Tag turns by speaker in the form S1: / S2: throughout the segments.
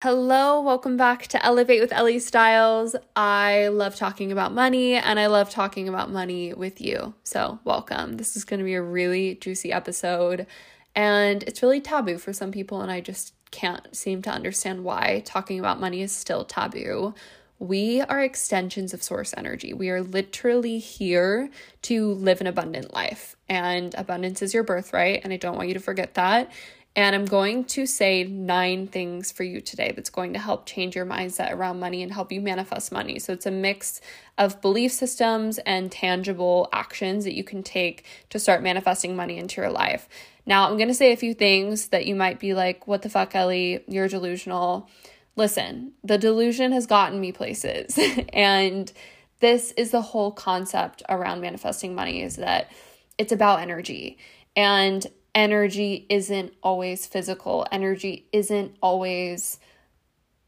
S1: Hello, welcome back to Elevate with Ellie Styles. I love talking about money and I love talking about money with you. So, welcome. This is going to be a really juicy episode and it's really taboo for some people, and I just can't seem to understand why talking about money is still taboo. We are extensions of source energy. We are literally here to live an abundant life, and abundance is your birthright. And I don't want you to forget that. And I'm going to say nine things for you today that's going to help change your mindset around money and help you manifest money. So it's a mix of belief systems and tangible actions that you can take to start manifesting money into your life. Now, I'm going to say a few things that you might be like, what the fuck, Ellie? You're delusional. Listen, the delusion has gotten me places. and this is the whole concept around manifesting money is that it's about energy. And energy isn't always physical, energy isn't always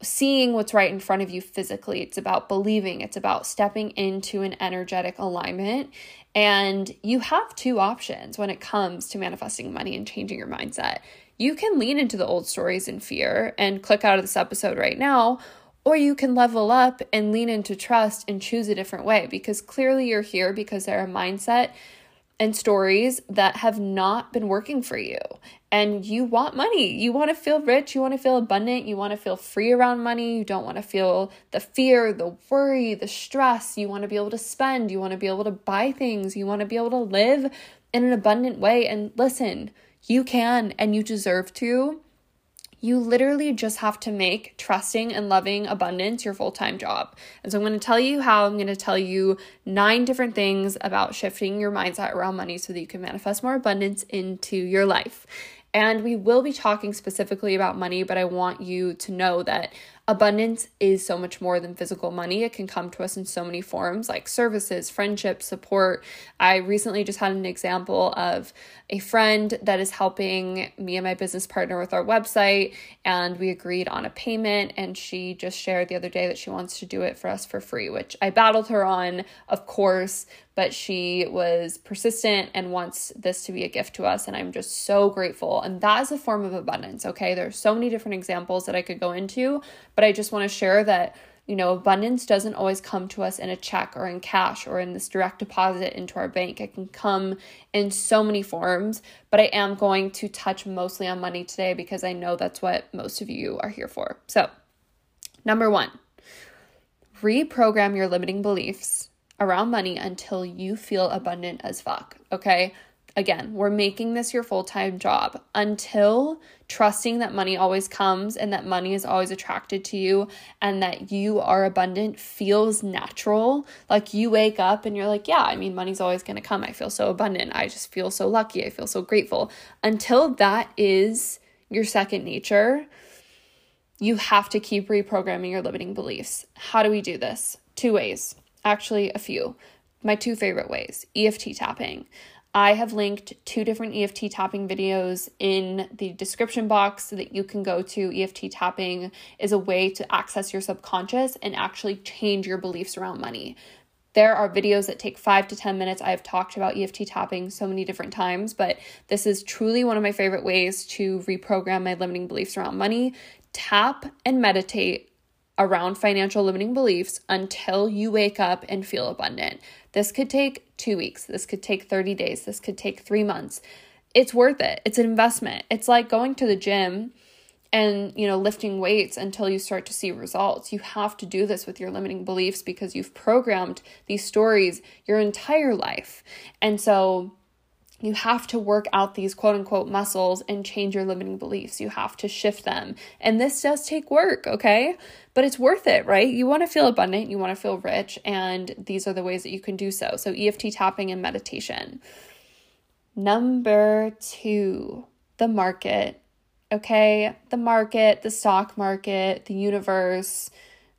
S1: seeing what's right in front of you physically. It's about believing, it's about stepping into an energetic alignment. And you have two options when it comes to manifesting money and changing your mindset. You can lean into the old stories and fear and click out of this episode right now, or you can level up and lean into trust and choose a different way because clearly you're here because there are a mindset and stories that have not been working for you. And you want money. You want to feel rich. You want to feel abundant. You want to feel free around money. You don't want to feel the fear, the worry, the stress. You want to be able to spend. You want to be able to buy things. You want to be able to live in an abundant way. And listen, you can and you deserve to. You literally just have to make trusting and loving abundance your full time job. And so I'm going to tell you how. I'm going to tell you nine different things about shifting your mindset around money so that you can manifest more abundance into your life. And we will be talking specifically about money, but I want you to know that abundance is so much more than physical money. It can come to us in so many forms like services, friendship, support. I recently just had an example of a friend that is helping me and my business partner with our website, and we agreed on a payment. And she just shared the other day that she wants to do it for us for free, which I battled her on, of course, but she was persistent and wants this to be a gift to us. And I'm just so grateful. And that is a form of abundance, okay? There's so many different examples that I could go into, but I just want to share that you know, abundance doesn't always come to us in a check or in cash or in this direct deposit into our bank. It can come in so many forms, but I am going to touch mostly on money today because I know that's what most of you are here for. So, number one, reprogram your limiting beliefs around money until you feel abundant as fuck, okay? Again, we're making this your full time job until trusting that money always comes and that money is always attracted to you and that you are abundant feels natural. Like you wake up and you're like, yeah, I mean, money's always going to come. I feel so abundant. I just feel so lucky. I feel so grateful. Until that is your second nature, you have to keep reprogramming your limiting beliefs. How do we do this? Two ways, actually, a few. My two favorite ways EFT tapping. I have linked two different EFT tapping videos in the description box so that you can go to. EFT tapping is a way to access your subconscious and actually change your beliefs around money. There are videos that take five to 10 minutes. I have talked about EFT tapping so many different times, but this is truly one of my favorite ways to reprogram my limiting beliefs around money. Tap and meditate around financial limiting beliefs until you wake up and feel abundant. This could take two weeks, this could take 30 days, this could take three months. It's worth it. It's an investment. It's like going to the gym and you know lifting weights until you start to see results you have to do this with your limiting beliefs because you've programmed these stories your entire life and so you have to work out these quote unquote muscles and change your limiting beliefs. You have to shift them. And this does take work, okay? But it's worth it, right? You want to feel abundant, you want to feel rich, and these are the ways that you can do so. So, EFT tapping and meditation. Number two, the market. Okay, the market, the stock market, the universe,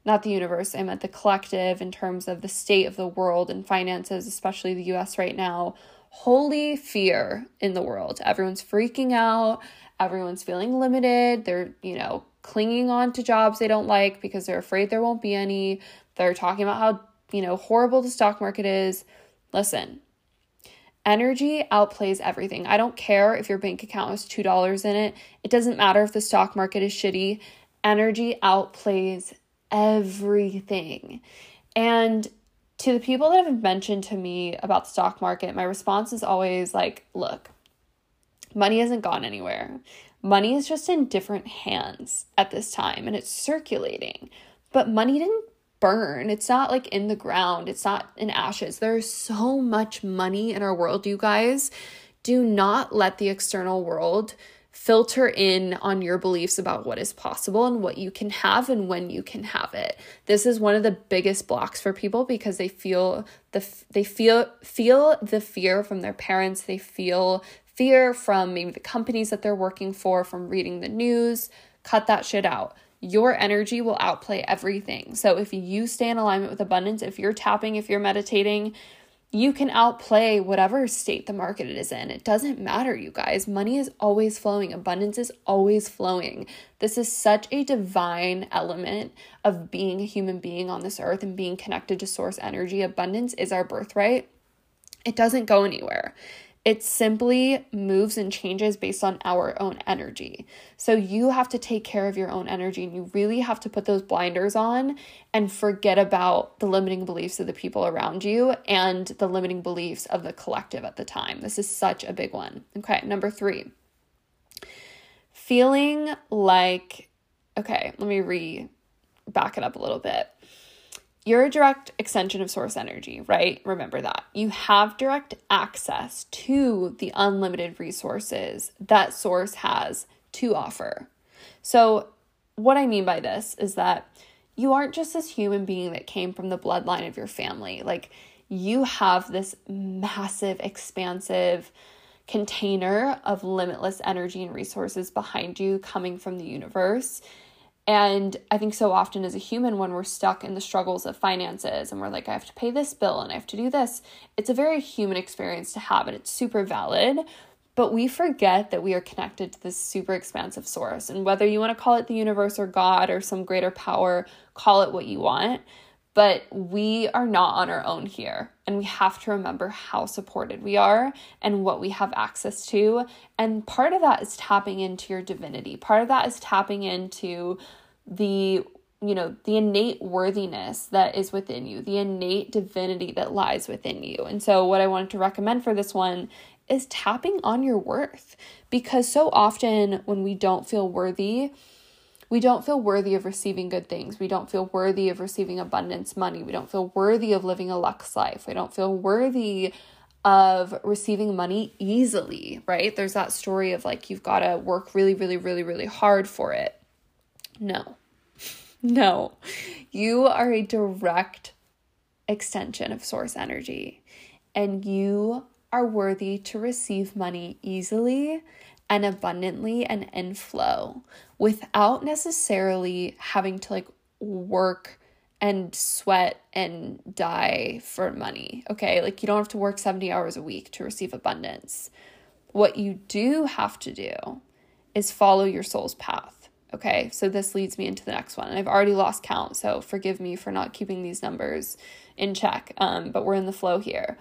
S1: not the universe, I meant the collective in terms of the state of the world and finances, especially the US right now holy fear in the world. Everyone's freaking out, everyone's feeling limited, they're, you know, clinging on to jobs they don't like because they're afraid there won't be any. They're talking about how, you know, horrible the stock market is. Listen, energy outplays everything. I don't care if your bank account has $2 in it. It doesn't matter if the stock market is shitty. energy outplays everything. And to the people that have mentioned to me about the stock market, my response is always like, look, money hasn't gone anywhere. Money is just in different hands at this time and it's circulating. But money didn't burn. It's not like in the ground, it's not in ashes. There's so much money in our world, you guys. Do not let the external world filter in on your beliefs about what is possible and what you can have and when you can have it. This is one of the biggest blocks for people because they feel the they feel feel the fear from their parents, they feel fear from maybe the companies that they're working for, from reading the news. Cut that shit out your energy will outplay everything. So if you stay in alignment with abundance, if you're tapping, if you're meditating, you can outplay whatever state the market is in. It doesn't matter, you guys. Money is always flowing, abundance is always flowing. This is such a divine element of being a human being on this earth and being connected to source energy. Abundance is our birthright. It doesn't go anywhere. It simply moves and changes based on our own energy. So you have to take care of your own energy and you really have to put those blinders on and forget about the limiting beliefs of the people around you and the limiting beliefs of the collective at the time. This is such a big one. Okay, number three. Feeling like, okay, let me re back it up a little bit you're a direct extension of source energy, right? Remember that. You have direct access to the unlimited resources that source has to offer. So, what I mean by this is that you aren't just this human being that came from the bloodline of your family. Like, you have this massive, expansive container of limitless energy and resources behind you coming from the universe and I think so often as a human, when we're stuck in the struggles of finances and we're like, I have to pay this bill and I have to do this, it's a very human experience to have and it's super valid. But we forget that we are connected to this super expansive source. And whether you want to call it the universe or God or some greater power, call it what you want. But we are not on our own here. And we have to remember how supported we are and what we have access to. And part of that is tapping into your divinity. Part of that is tapping into the you know, the innate worthiness that is within you, the innate divinity that lies within you. And so, what I wanted to recommend for this one is tapping on your worth because so often when we don't feel worthy, we don't feel worthy of receiving good things. We don't feel worthy of receiving abundance money. We don't feel worthy of living a lux life. We don't feel worthy of receiving money easily, right? There's that story of like you've got to work really, really, really, really hard for it. No, no. You are a direct extension of source energy, and you are worthy to receive money easily and abundantly and in flow without necessarily having to like work and sweat and die for money. Okay. Like you don't have to work 70 hours a week to receive abundance. What you do have to do is follow your soul's path. Okay. So this leads me into the next one. And I've already lost count. So forgive me for not keeping these numbers in check. Um, but we're in the flow here.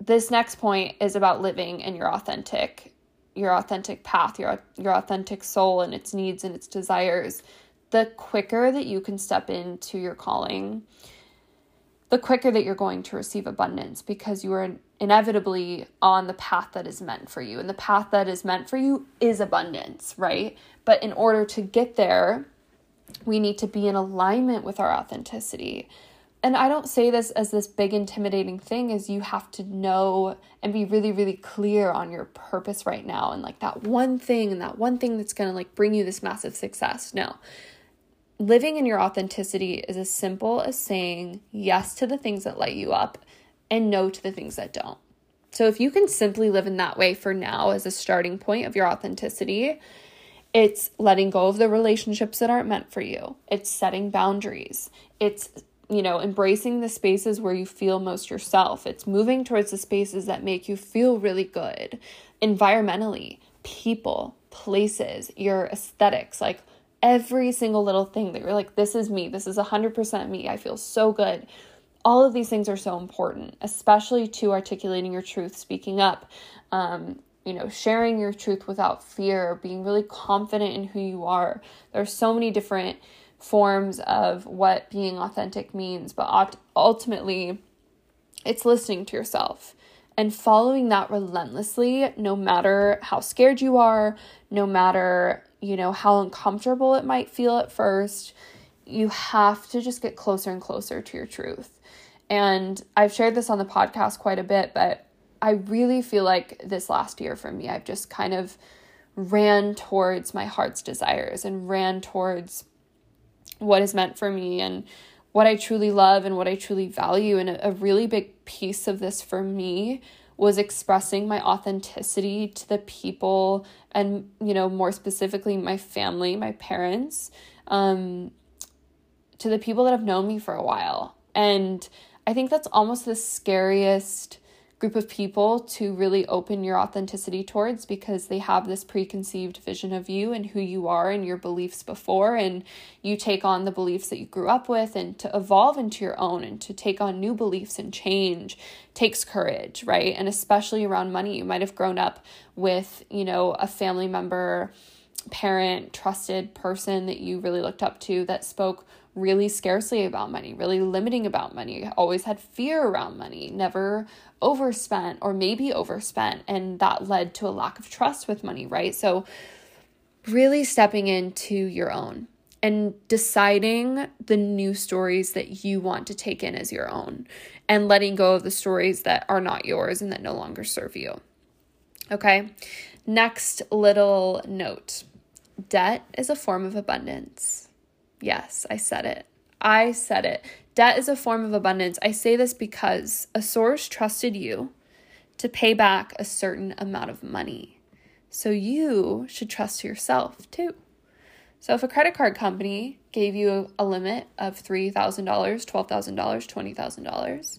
S1: This next point is about living in your authentic your authentic path, your your authentic soul and its needs and its desires, the quicker that you can step into your calling, the quicker that you're going to receive abundance because you are inevitably on the path that is meant for you. And the path that is meant for you is abundance, right? But in order to get there, we need to be in alignment with our authenticity and I don't say this as this big intimidating thing is you have to know and be really really clear on your purpose right now and like that one thing and that one thing that's going to like bring you this massive success. No. Living in your authenticity is as simple as saying yes to the things that light you up and no to the things that don't. So if you can simply live in that way for now as a starting point of your authenticity, it's letting go of the relationships that aren't meant for you. It's setting boundaries. It's you know, embracing the spaces where you feel most yourself. It's moving towards the spaces that make you feel really good environmentally, people, places, your aesthetics, like every single little thing that you're like, this is me, this is 100% me, I feel so good. All of these things are so important, especially to articulating your truth, speaking up, um, you know, sharing your truth without fear, being really confident in who you are. There are so many different forms of what being authentic means, but ultimately, it's listening to yourself and following that relentlessly, no matter how scared you are, no matter, you know, how uncomfortable it might feel at first. You have to just get closer and closer to your truth. And I've shared this on the podcast quite a bit, but I really feel like this last year for me, I've just kind of ran towards my heart's desires and ran towards what is meant for me and what I truly love and what I truly value. And a, a really big piece of this for me was expressing my authenticity to the people and, you know, more specifically, my family, my parents, um, to the people that have known me for a while. And I think that's almost the scariest group of people to really open your authenticity towards because they have this preconceived vision of you and who you are and your beliefs before and you take on the beliefs that you grew up with and to evolve into your own and to take on new beliefs and change takes courage right? And especially around money you might have grown up with you know a family member parent trusted person that you really looked up to that spoke really scarcely about money, really limiting about money, always had fear around money, never overspent or maybe overspent. And that led to a lack of trust with money, right? So, really stepping into your own and deciding the new stories that you want to take in as your own and letting go of the stories that are not yours and that no longer serve you. Okay, next little note debt is a form of abundance. Yes, I said it. I said it. Debt is a form of abundance. I say this because a source trusted you to pay back a certain amount of money. So you should trust yourself too. So if a credit card company gave you a limit of $3,000, $12,000, $20,000,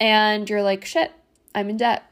S1: and you're like, shit, I'm in debt,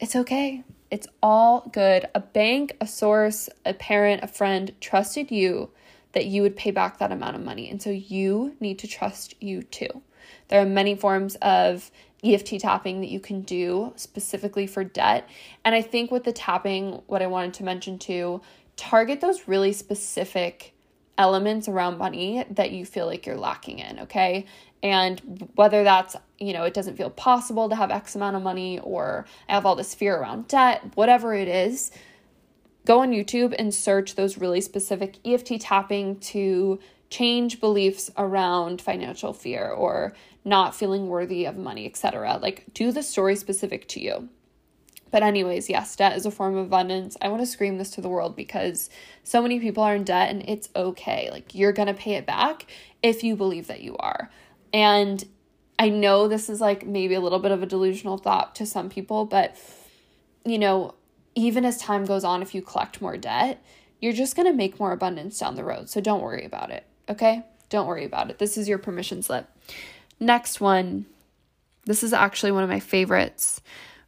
S1: it's okay. It's all good. A bank, a source, a parent, a friend trusted you that you would pay back that amount of money. And so you need to trust you too. There are many forms of EFT tapping that you can do specifically for debt. And I think with the tapping, what I wanted to mention too, target those really specific elements around money that you feel like you're lacking in, okay? And whether that's, you know, it doesn't feel possible to have X amount of money or I have all this fear around debt, whatever it is, go on YouTube and search those really specific EFT tapping to change beliefs around financial fear or not feeling worthy of money, etc. Like do the story specific to you. But anyways, yes, debt is a form of abundance. I want to scream this to the world because so many people are in debt and it's okay. Like you're going to pay it back if you believe that you are. And I know this is like maybe a little bit of a delusional thought to some people, but you know, even as time goes on, if you collect more debt, you're just going to make more abundance down the road. So don't worry about it. Okay? Don't worry about it. This is your permission slip. Next one. This is actually one of my favorites.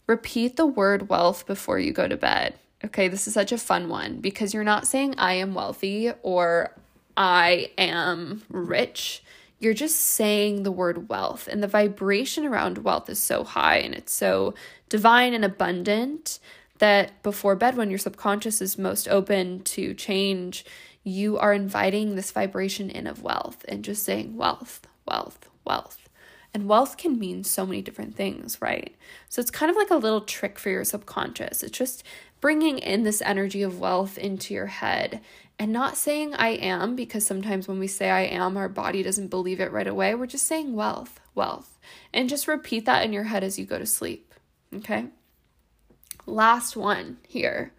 S1: Repeat the word wealth before you go to bed. Okay, this is such a fun one because you're not saying I am wealthy or I am rich. You're just saying the word wealth, and the vibration around wealth is so high and it's so divine and abundant that before bed, when your subconscious is most open to change, you are inviting this vibration in of wealth and just saying wealth, wealth, wealth. And wealth can mean so many different things, right? So it's kind of like a little trick for your subconscious. It's just bringing in this energy of wealth into your head and not saying I am, because sometimes when we say I am, our body doesn't believe it right away. We're just saying wealth, wealth. And just repeat that in your head as you go to sleep, okay? Last one here.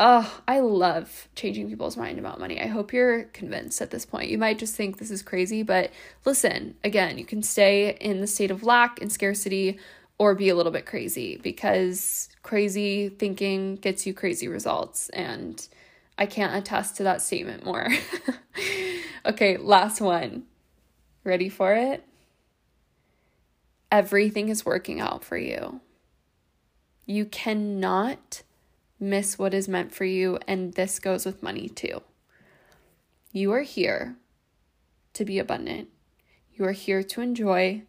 S1: Oh, I love changing people's mind about money. I hope you're convinced at this point. You might just think this is crazy, but listen, again, you can stay in the state of lack and scarcity or be a little bit crazy because crazy thinking gets you crazy results. And I can't attest to that statement more. okay, last one. Ready for it? Everything is working out for you. You cannot miss what is meant for you, and this goes with money too. You are here to be abundant. You are here to enjoy.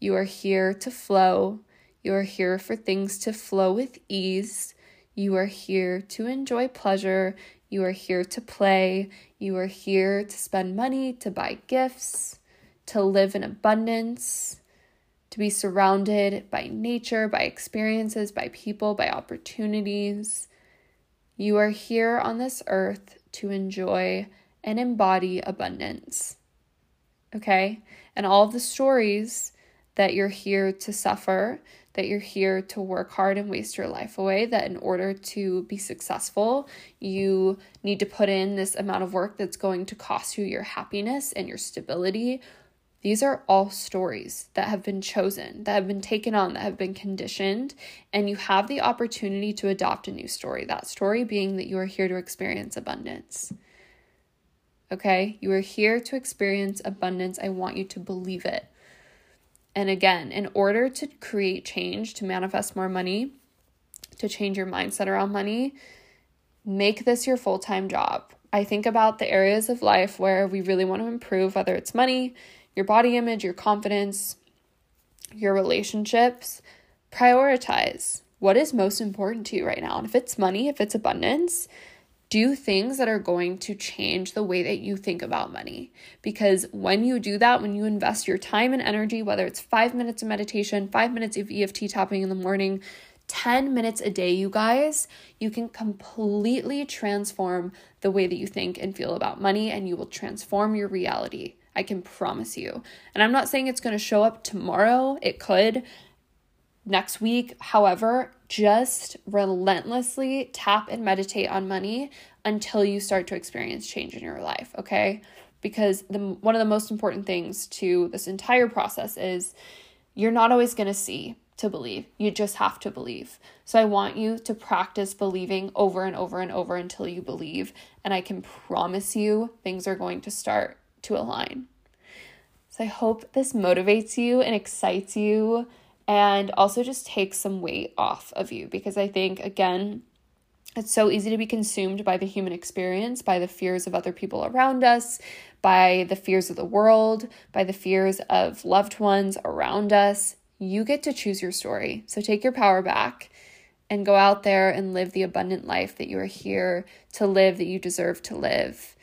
S1: You are here to flow. You are here for things to flow with ease. You are here to enjoy pleasure. You are here to play. You are here to spend money, to buy gifts, to live in abundance, to be surrounded by nature, by experiences, by people, by opportunities. You are here on this earth to enjoy and embody abundance. Okay? And all of the stories that you're here to suffer, that you're here to work hard and waste your life away, that in order to be successful, you need to put in this amount of work that's going to cost you your happiness and your stability. These are all stories that have been chosen, that have been taken on, that have been conditioned, and you have the opportunity to adopt a new story. That story being that you are here to experience abundance. Okay? You are here to experience abundance. I want you to believe it. And again, in order to create change, to manifest more money, to change your mindset around money, make this your full time job. I think about the areas of life where we really want to improve, whether it's money, your body image, your confidence, your relationships. Prioritize what is most important to you right now. And if it's money, if it's abundance, do things that are going to change the way that you think about money. Because when you do that, when you invest your time and energy, whether it's five minutes of meditation, five minutes of EFT tapping in the morning, 10 minutes a day, you guys, you can completely transform the way that you think and feel about money, and you will transform your reality. I can promise you. And I'm not saying it's going to show up tomorrow, it could next week. However, just relentlessly tap and meditate on money until you start to experience change in your life, okay? Because the one of the most important things to this entire process is you're not always going to see to believe. You just have to believe. So I want you to practice believing over and over and over until you believe, and I can promise you things are going to start to align. So I hope this motivates you and excites you and also just takes some weight off of you because I think, again, it's so easy to be consumed by the human experience, by the fears of other people around us, by the fears of the world, by the fears of loved ones around us. You get to choose your story. So take your power back and go out there and live the abundant life that you are here to live, that you deserve to live.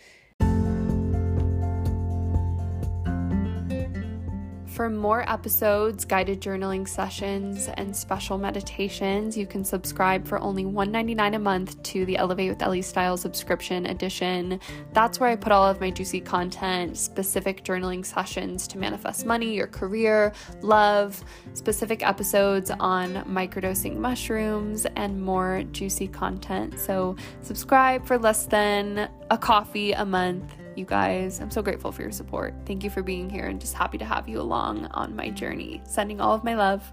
S1: For more episodes, guided journaling sessions, and special meditations, you can subscribe for only $1.99 a month to the Elevate with Ellie Style subscription edition. That's where I put all of my juicy content, specific journaling sessions to manifest money, your career, love, specific episodes on microdosing mushrooms, and more juicy content. So, subscribe for less than a coffee a month you guys. I'm so grateful for your support. Thank you for being here and just happy to have you along on my journey. Sending all of my love.